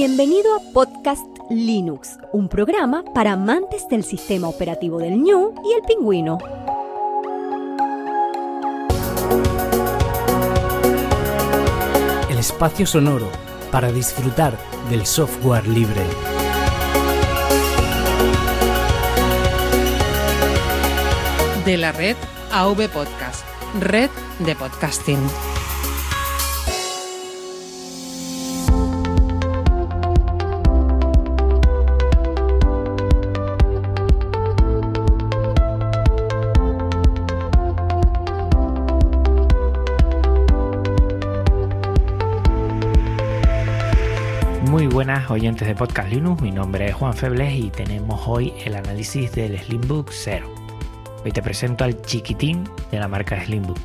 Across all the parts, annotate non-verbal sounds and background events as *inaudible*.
Bienvenido a Podcast Linux, un programa para amantes del sistema operativo del ñu y el pingüino. El espacio sonoro para disfrutar del software libre. De la red AV Podcast, red de podcasting. Buenas oyentes de Podcast Linux, mi nombre es Juan Febles y tenemos hoy el análisis del Slimbook 0. Hoy te presento al chiquitín de la marca Slimbook.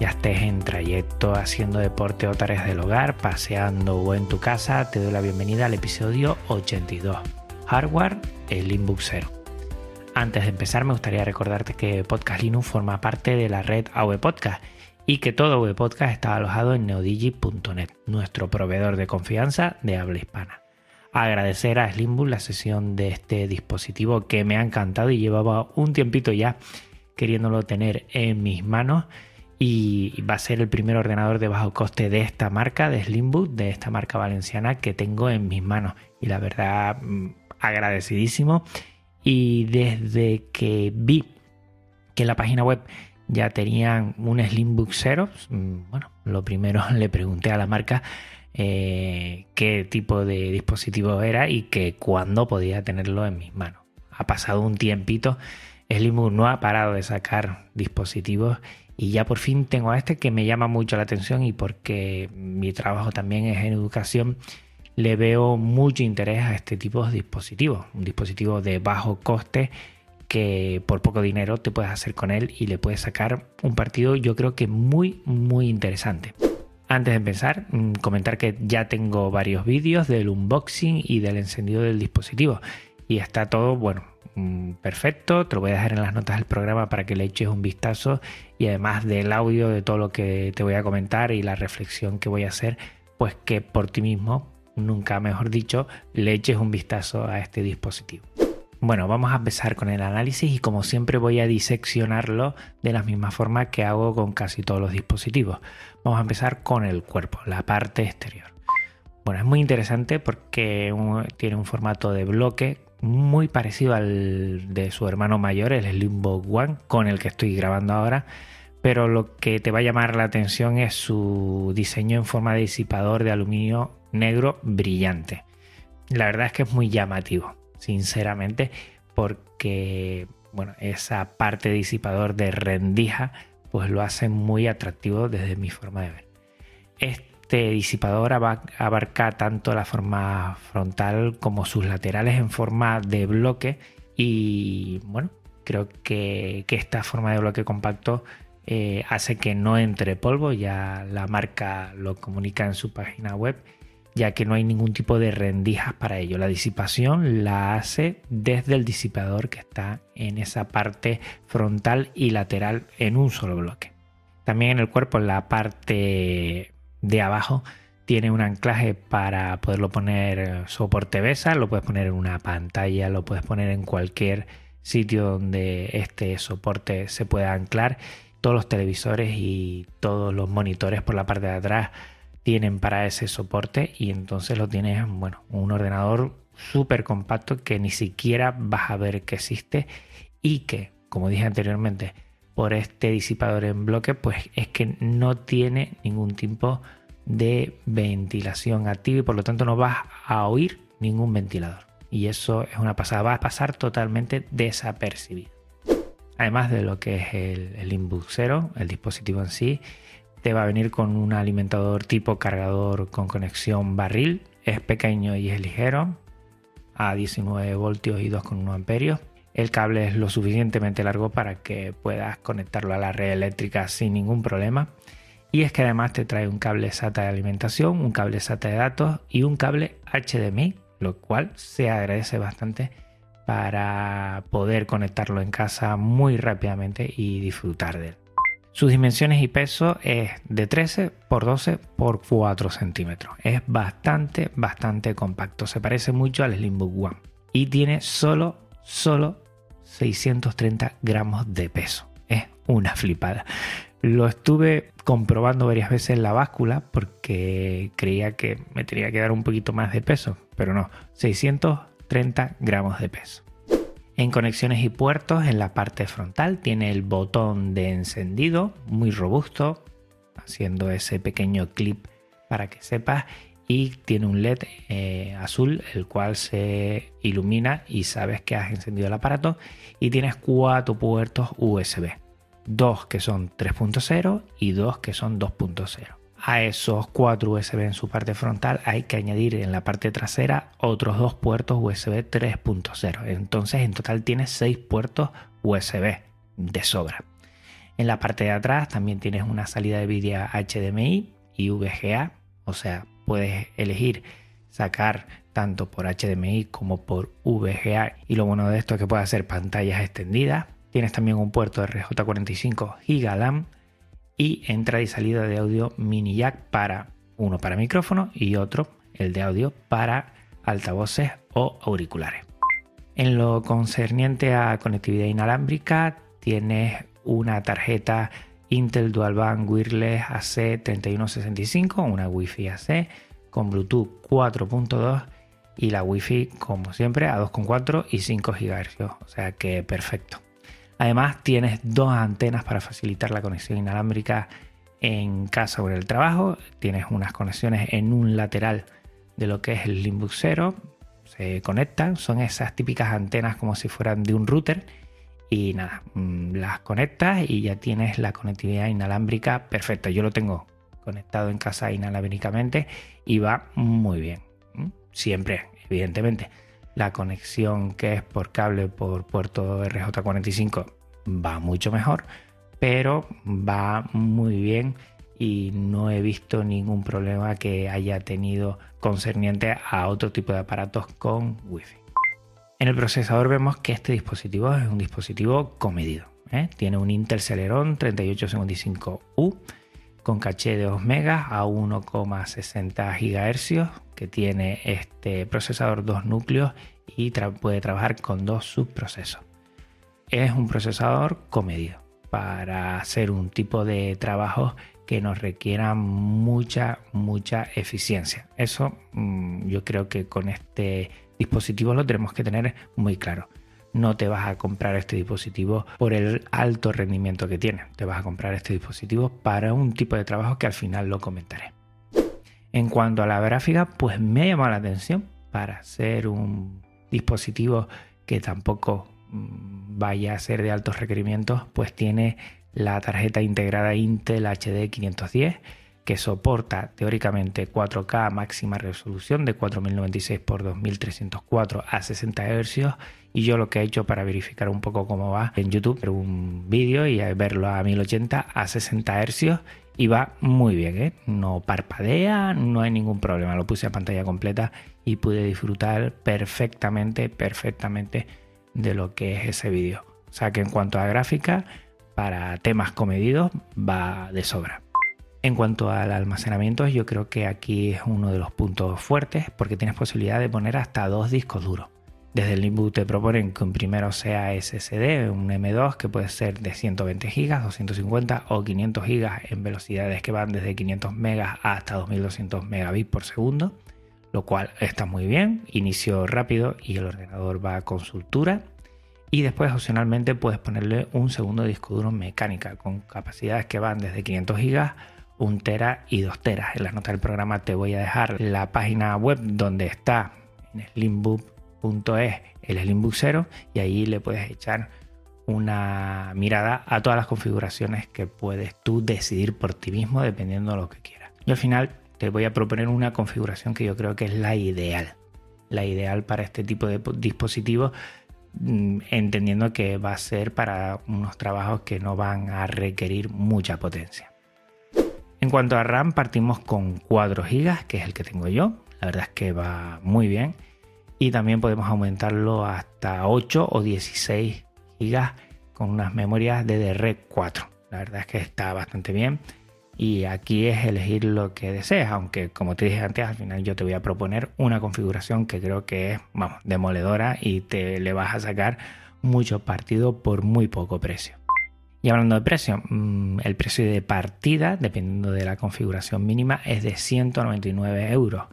Ya estés en trayecto, haciendo deporte o tareas del hogar, paseando o en tu casa, te doy la bienvenida al episodio 82. Hardware Slimbook 0. Antes de empezar me gustaría recordarte que Podcast Linux forma parte de la red AV Podcast y que todo web podcast está alojado en neodigi.net, nuestro proveedor de confianza de habla hispana. Agradecer a Slimbook la sesión de este dispositivo que me ha encantado y llevaba un tiempito ya queriéndolo tener en mis manos y va a ser el primer ordenador de bajo coste de esta marca, de Slimbook, de esta marca valenciana que tengo en mis manos. Y la verdad, mm, agradecidísimo. Y desde que vi que la página web ya tenían un Slimbook 0. Mm, bueno, lo primero *laughs* le pregunté a la marca eh, qué tipo de dispositivo era y que cuándo podía tenerlo en mis manos. Ha pasado un tiempito, Slimbook no ha parado de sacar dispositivos y ya por fin tengo a este que me llama mucho la atención y porque mi trabajo también es en educación, le veo mucho interés a este tipo de dispositivos. Un dispositivo de bajo coste que por poco dinero te puedes hacer con él y le puedes sacar un partido yo creo que muy muy interesante. Antes de empezar, mm, comentar que ya tengo varios vídeos del unboxing y del encendido del dispositivo y está todo, bueno, mm, perfecto, te lo voy a dejar en las notas del programa para que le eches un vistazo y además del audio de todo lo que te voy a comentar y la reflexión que voy a hacer, pues que por ti mismo, nunca mejor dicho, le eches un vistazo a este dispositivo. Bueno, vamos a empezar con el análisis y como siempre voy a diseccionarlo de la misma forma que hago con casi todos los dispositivos. Vamos a empezar con el cuerpo, la parte exterior. Bueno, es muy interesante porque tiene un formato de bloque muy parecido al de su hermano mayor, el Slimbook One, con el que estoy grabando ahora. Pero lo que te va a llamar la atención es su diseño en forma de disipador de aluminio negro brillante. La verdad es que es muy llamativo sinceramente, porque bueno, esa parte disipador de rendija pues lo hace muy atractivo desde mi forma de ver. Este disipador abarca tanto la forma frontal como sus laterales en forma de bloque y bueno, creo que, esta forma de bloque compacto eh, hace que no entre polvo, ya la marca lo comunica en su página web ya que no hay ningún tipo de rendijas para ello. La disipación la hace desde el disipador que está en esa parte frontal y lateral en un solo bloque. También en el cuerpo, en la parte de abajo, tiene un anclaje para poderlo poner soporte BESA, lo puedes poner en una pantalla, lo puedes poner en cualquier sitio donde este soporte se pueda anclar. Todos los televisores y todos los monitores por la parte de atrás tienen para ese soporte y entonces lo tienes, bueno, un ordenador súper compacto que ni siquiera vas a ver que existe y que, como dije anteriormente, por este disipador en bloque, pues es que no tiene ningún tipo de ventilación activa y por lo tanto no vas a oír ningún ventilador. Y eso es una pasada, va a pasar totalmente desapercibido. Además de lo que es el, el Inbook 0, el dispositivo en sí, te va a venir con un alimentador tipo cargador con conexión barril. Es pequeño y es ligero, a 19 voltios y 2,1 amperios. El cable es lo suficientemente largo para que puedas conectarlo a la red eléctrica sin ningún problema. Y es que además te trae un cable SATA de alimentación, un cable SATA de datos y un cable HDMI, lo cual se agradece bastante para poder conectarlo en casa muy rápidamente y disfrutar de él. Sus dimensiones y peso es de 13 por 12 por 4 centímetros. Es bastante, bastante compacto. Se parece mucho al Slimbook One. Y tiene solo, solo 630 gramos de peso. Es una flipada. Lo estuve comprobando varias veces en la báscula porque creía que me tenía que dar un poquito más de peso, pero no, 630 gramos de peso. En conexiones y puertos, en la parte frontal tiene el botón de encendido, muy robusto, haciendo ese pequeño clip para que sepas, y tiene un LED eh, azul, el cual se ilumina y sabes que has encendido el aparato, y tienes cuatro puertos USB dos que son 3.0 y dos que son 2.0. A esos cuatro USB en su parte frontal hay que añadir en la parte trasera otros dos puertos USB 3.0. Entonces en total tienes seis puertos USB de sobra. En la parte de atrás también tienes una salida de vídeo HDMI y VGA, o sea, puedes elegir sacar tanto por HDMI como por VGA y lo bueno de esto es que puede hacer pantallas extendidas Tienes también un puerto RJ45 GigaLAM y entrada y salida de audio mini jack para uno para micrófono y otro, el de audio, para altavoces o auriculares. En lo concerniente a conectividad inalámbrica, tienes una tarjeta Intel Dual Band Wireless AC3165, una Wi-Fi AC con Bluetooth 4.2 y la Wi-Fi, como siempre, a 2.4 y 5 GHz. O sea que perfecto. Además, tienes dos antenas para facilitar la conexión inalámbrica en casa o en el trabajo. Tienes unas conexiones en un lateral de lo que es el Limbus 0. Se conectan, son esas típicas antenas como si fueran de un router. Y nada, mm, las conectas y ya tienes la conectividad inalámbrica perfecta. Yo lo tengo conectado en casa inalámbricamente y va muy bien. Siempre, evidentemente la conexión que es por cable por puerto RJ45 va mucho mejor, pero va muy bien y no he visto ningún problema que haya tenido concerniente a otro tipo de aparatos con Wi-Fi. En el procesador vemos que este dispositivo es un dispositivo comedido. ¿eh? Tiene un Intel Celeron 3855U con caché de 2 MB a 1,60 GHz que tiene este procesador dos núcleos y puede trabajar con dos subprocesos. Es un procesador comedido para hacer un tipo de trabajo que nos requiera mucha, mucha eficiencia. Eso mm, yo creo que con este dispositivo lo tenemos que tener muy claro no te vas a comprar este dispositivo por el alto rendimiento que tiene. Te vas a comprar este dispositivo para un tipo de trabajo que al final lo comentaré. En cuanto a la gráfica, pues me ha llamado la atención para ser un dispositivo que tampoco mm, vaya a ser de altos requerimientos, pues tiene la tarjeta integrada Intel HD 510 que soporta teóricamente 4K máxima resolución de 4096 x 2304 a 60 Hz y yo lo que he hecho para verificar un poco cómo va en YouTube, un vídeo y verlo a 1080 a 60 Hz y va muy bien, ¿eh? no parpadea, no hay ningún problema, lo puse a pantalla completa y pude disfrutar perfectamente, perfectamente de lo que es ese vídeo. O sea que en cuanto a gráfica, para temas comedidos va de sobra. En cuanto al almacenamiento, yo creo que aquí es uno de los puntos fuertes porque tienes posibilidad de poner hasta dos discos duros. Desde el Limbo te proponen que un primero sea SSD, un M2 que puede ser de 120 GB, 250 o 500 GB en velocidades que van desde 500 MB hasta 2200 Mbps por segundo, lo cual está muy bien, inicio rápido y el ordenador va con soltura. Y después opcionalmente puedes ponerle un segundo disco duro mecánica con capacidades que van desde 500 GB 1 tera y 2 teras. En las notas del programa te voy a dejar la página web donde está en slimbook.es el Slimbook 0 y ahí le puedes echar una mirada a todas las configuraciones que puedes tú decidir por ti mismo dependiendo de lo que quieras. Y al final te voy a proponer una configuración que yo creo que es la ideal. La ideal para este tipo de dispositivos mm, entendiendo que va a ser para unos trabajos que no van a requerir mucha potencia. En cuanto a RAM, partimos con 4 GB, que es el que tengo yo. La verdad es que va muy bien. Y también podemos aumentarlo hasta 8 o 16 GB con unas memorias DDR4. la verdad es que está bastante bien. Y aquí es elegir lo que deseas, aunque como te dije antes, al final yo te voy a proponer una configuración que creo que es, vamos, demoledora y te le vas a sacar mucho partido por muy poco precio. Y hablando de precio, mm, el precio de partida, dependiendo de la configuración mínima, es de 199 euros.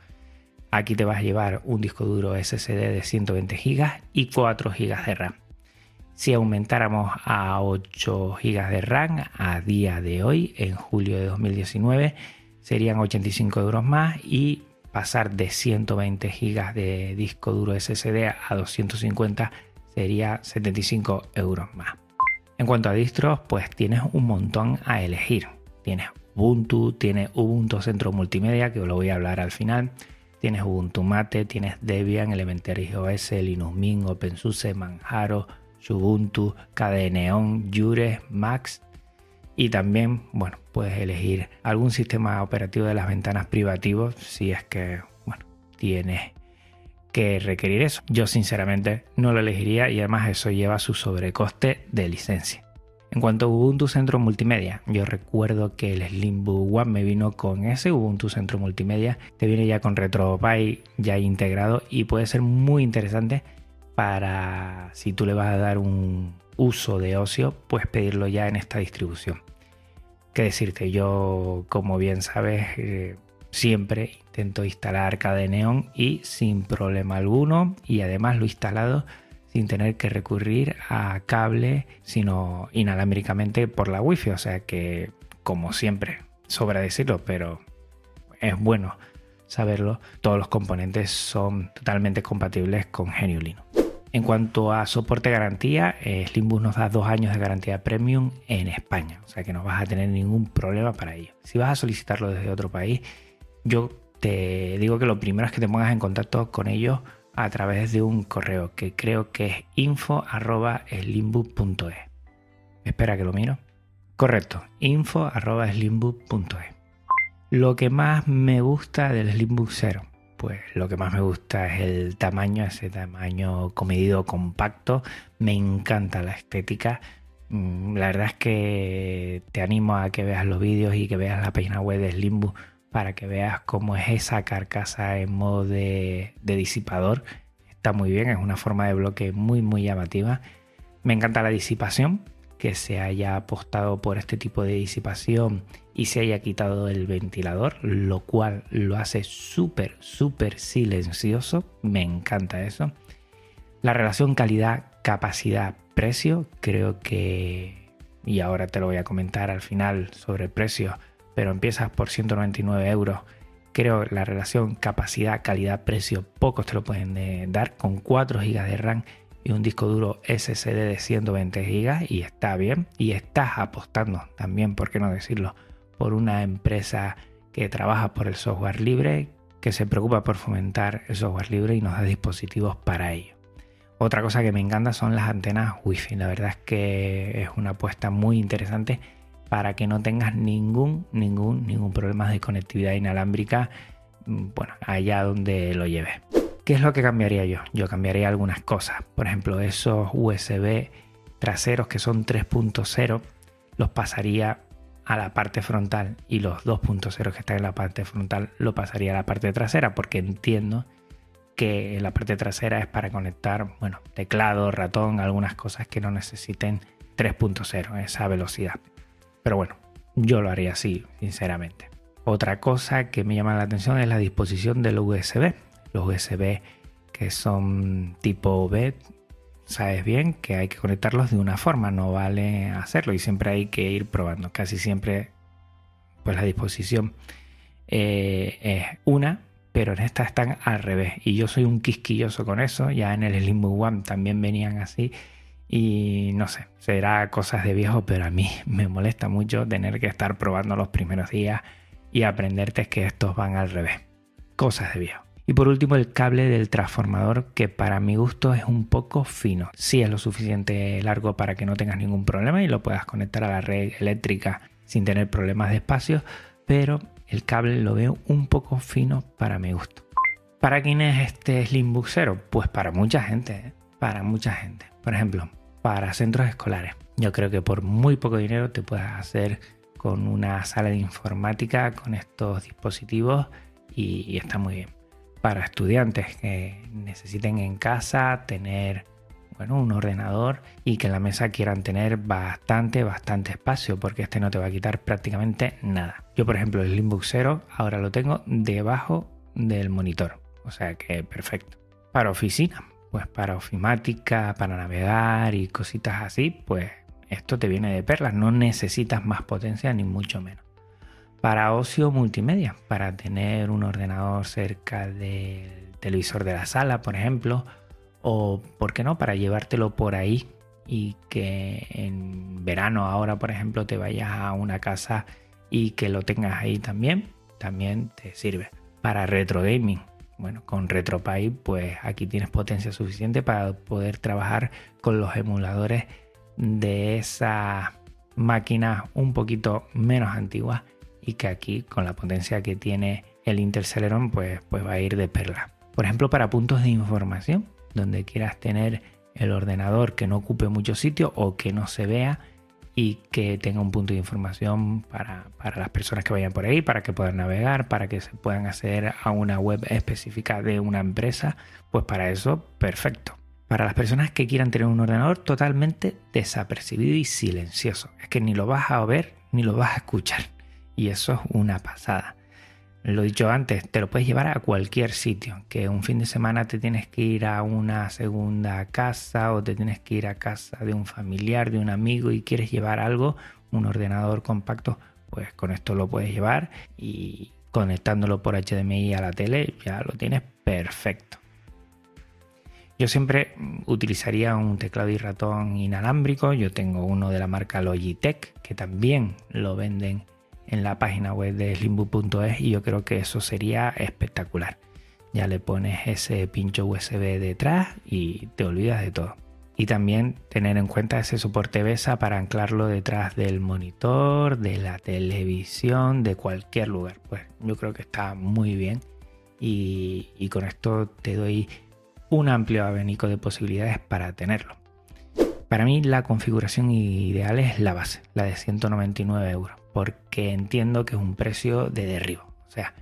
Aquí te vas a llevar un disco duro SSD de 120 GB y 4 GB de RAM. Si aumentáramos a 8 GB de RAM a día de hoy, en julio de 2019, serían 85 euros más y pasar de 120 GB de disco duro SSD a 250 sería 75 euros más. En cuanto a distros, pues tienes un montón a elegir. Tienes Ubuntu, tienes Ubuntu Centro Multimedia, que os lo voy a hablar al final. Tienes Ubuntu Mate, tienes Debian, Elementary OS, Linux Mint, OpenSUSE, Manjaro, Ubuntu, KDE Jure, Max y también, bueno, puedes elegir algún sistema operativo de las ventanas privativos si es que, bueno, tienes que requerir eso. Yo sinceramente no lo elegiría y además eso lleva su sobrecoste de licencia. En cuanto a Ubuntu Centro Multimedia, yo recuerdo que el Slimbook One me vino con ese Ubuntu Centro Multimedia, te viene ya con RetroPie ya integrado y puede ser muy interesante para si tú le vas a dar un uso de ocio, pues pedirlo ya en esta distribución. Que decirte, yo como bien sabes, eh, siempre intento instalar Neon y sin problema alguno y además lo he instalado sin tener que recurrir a cable, sino inalámbricamente por la wifi, o sea que como siempre, sobra decirlo, pero es bueno saberlo, todos los componentes son totalmente compatibles con GNU Linux. En cuanto a soporte garantía, eh, Slimbus nos da dos años de garantía premium en España, o sea que no vas a tener ningún problema para ello. Si vas a solicitarlo desde otro país, yo te digo que lo primero es que te pongas en contacto con ellos a través de un correo que creo que es info.slimbus.es. Espera que lo miro. Correcto, info.slimbus.es. Lo que más me gusta del Slimbook 0 pues lo que más me gusta es el tamaño, ese tamaño comedido compacto. Me encanta la estética. Mm, la verdad es que te animo a que veas los vídeos y que veas la página web de Slimbu para que veas cómo es esa carcasa en modo de, disipador. Está muy bien, es una forma de bloque muy muy llamativa. Me encanta la disipación, que se haya apostado por este tipo de disipación y se haya quitado el ventilador, lo cual lo hace súper, súper silencioso. Me encanta eso. La relación calidad-capacidad-precio, creo que, y ahora te lo voy a comentar al final sobre el precio, pero empiezas por 199 euros. Creo la relación capacidad-calidad-precio, pocos te lo pueden eh, dar con 4 GB de RAM y un disco duro SSD de 120 GB y está bien y estás apostando también, por qué no decirlo, por una empresa que trabaja por el software libre, que se preocupa por fomentar el software libre y nos da dispositivos para ello. Otra cosa que me encanta son las antenas Wi-Fi. La verdad es que es una apuesta muy interesante para que no tengas ningún, ningún, ningún problema de conectividad inalámbrica, mm, bueno, allá donde lo lleves. ¿Qué es lo que cambiaría yo? Yo cambiaría algunas cosas. Por ejemplo, esos USB traseros que son 3.0 los pasaría a la parte frontal y los 2.0 que están en la parte frontal lo pasaría a la parte trasera porque entiendo que la parte trasera es para conectar, bueno, teclado, ratón, algunas cosas que no necesiten 3.0, esa velocidad. Pero bueno, yo lo haría así, sinceramente. Otra cosa que me llama la atención es la disposición del USB los USB que son tipo B, sabes bien que hay que conectarlos de una forma, no vale hacerlo y siempre hay que ir probando. Casi siempre, pues la disposición eh, es una, pero en esta están al revés. Y yo soy un quisquilloso con eso. Ya en el Slimbook One también venían así. Y no sé, será cosas de viejo, pero a mí *laughs* me molesta mucho tener que estar probando los primeros días y aprenderte que estos van al revés. Cosas de viejo. Y por último el cable del transformador que para mi gusto es un poco fino. Sí es lo suficiente largo para que no tengas ningún problema y lo puedas conectar a la red eléctrica sin tener problemas de espacio, pero el cable lo veo un poco fino para mi gusto. ¿Para quién es este Slimbook Zero? Pues para mucha gente, ¿eh? Para mucha gente. Por ejemplo, para centros escolares, Yo creo que por muy poco dinero te puedes hacer con una sala de informática con estos dispositivos y, está muy bien. Para estudiantes que necesiten en casa tener bueno, un ordenador y que en la mesa quieran tener bastante, bastante espacio, porque este no te va a quitar prácticamente nada. Yo, por ejemplo, el Slimbook Zero ahora lo tengo debajo del monitor, o sea que perfecto. Para oficina, pues para ofimática, para navegar y cositas así, pues esto te viene de perlas, no necesitas más potencia ni mucho menos. Para ocio multimedia, para tener un ordenador cerca del televisor de la sala, por ejemplo, o, ¿por qué no?, para llevártelo por ahí y que en verano ahora, por ejemplo, te vayas a una casa y que lo tengas ahí también, también te sirve. Para retro gaming, bueno, con RetroPie, pues aquí tienes potencia suficiente para poder trabajar con los emuladores de esa máquina un poquito menos antigua y que aquí con la potencia que tiene el Intel Celeron pues, pues va a ir de perla. Por ejemplo, para puntos de información, donde quieras tener el ordenador que no ocupe mucho sitio o que no se vea y que tenga un punto de información para, para, las personas que vayan por ahí, para que puedan navegar, para que se puedan acceder a una web específica de una empresa, pues para eso, perfecto para las personas que quieran tener un ordenador totalmente desapercibido y silencioso. Es que ni lo vas a ver ni lo vas a escuchar. Y eso es una pasada. Lo dicho antes, te lo puedes llevar a cualquier sitio. Que un fin de semana te tienes que ir a una segunda casa o te tienes que ir a casa de un familiar, de un amigo y quieres llevar algo, un ordenador compacto, pues con esto lo puedes llevar y conectándolo por HDMI a la tele ya lo tienes perfecto. Yo siempre utilizaría un teclado y ratón inalámbrico. Yo tengo uno de la marca Logitech que también lo venden en la página web de slimbook.es y yo creo que eso sería espectacular. Ya le pones ese pincho USB detrás y te olvidas de todo. Y también tener en cuenta ese soporte BESA para anclarlo detrás del monitor, de la televisión, de cualquier lugar. Pues yo creo que está muy bien. Y, y con esto te doy un amplio abanico de posibilidades para tenerlo. Para mí la configuración ideal es la base, la de 199 euros, porque entiendo que es un precio de derribo. O sea,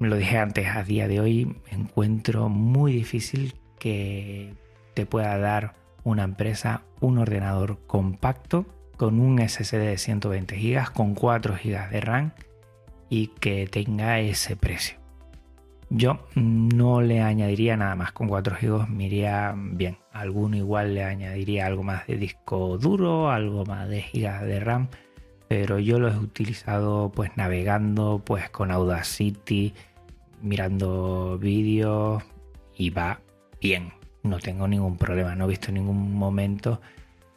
lo dije antes, a día de hoy encuentro muy difícil que te pueda dar una empresa un ordenador compacto con un SSD de 120 GB, con 4 GB de RAM y que tenga ese precio. Yo no le añadiría nada más, con 4 GB me iría bien. Alguno igual le añadiría algo más de disco duro, algo más de gigas de RAM, pero yo lo he utilizado pues navegando pues con Audacity, mirando vídeos y va bien. No tengo ningún problema, no he visto ningún momento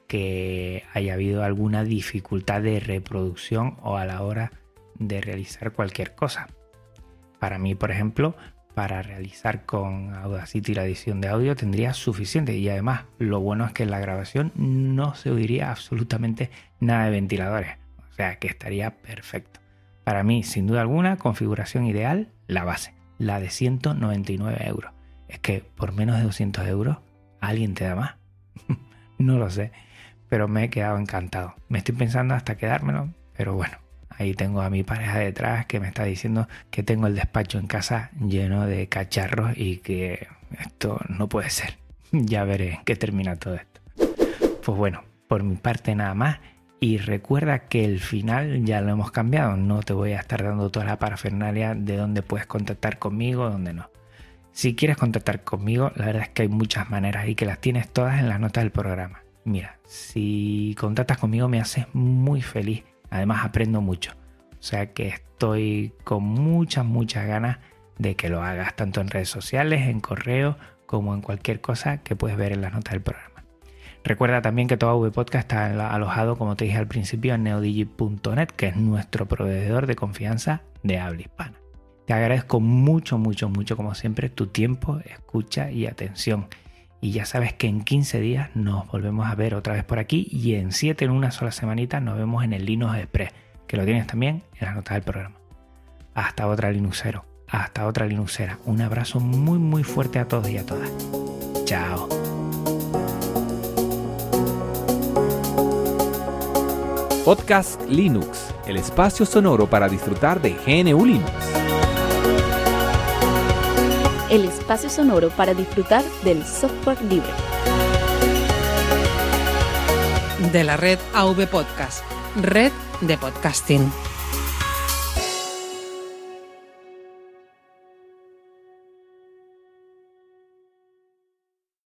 que haya habido alguna dificultad de reproducción o a la hora de realizar cualquier cosa. Para mí, por ejemplo, para realizar con Audacity la edición de audio tendría suficiente y además lo bueno es que en la grabación no se oiría absolutamente nada de ventiladores, o sea que estaría perfecto. Para mí, sin duda alguna, configuración ideal, la base, la de 199 euros. Es que por menos de 200 euros, ¿alguien te da más? *laughs* no lo sé, pero me he quedado encantado. Me estoy pensando hasta quedármelo, pero bueno, Ahí tengo a mi pareja detrás que me está diciendo que tengo el despacho en casa lleno de cacharros y que esto no puede ser. *laughs* Ya veré qué termina todo esto. Pues bueno, por mi parte nada más. Y recuerda que el final ya lo hemos cambiado. No te voy a estar dando toda la parafernalia de dónde puedes contactar conmigo, dónde no. Si quieres contactar conmigo, la verdad es que hay muchas maneras y que las tienes todas en las notas del programa. Mira, si contactas conmigo me haces muy feliz Además aprendo mucho. O sea que estoy con muchas, muchas ganas de que lo hagas, tanto en redes sociales, en correo, como en cualquier cosa que puedes ver en las notas del programa. Recuerda también que todo Podcast está alojado, como te dije al principio, en neodigi.net, que es nuestro proveedor de confianza de habla hispana. Te agradezco mucho, mucho, mucho, como siempre, tu tiempo, escucha y atención. Y ya sabes que en 15 días nos volvemos a ver otra vez por aquí y en 7 en una sola semanita nos vemos en el Linux Express, que lo tienes también en las notas del programa. Hasta otra Linuxero, hasta otra Linuxera. Un abrazo muy muy fuerte a todos y a todas. Chao. Podcast Linux, el espacio sonoro para disfrutar de GNU Linux. El espacio sonoro para disfrutar del software libre. De la red AV Podcast, red de podcasting.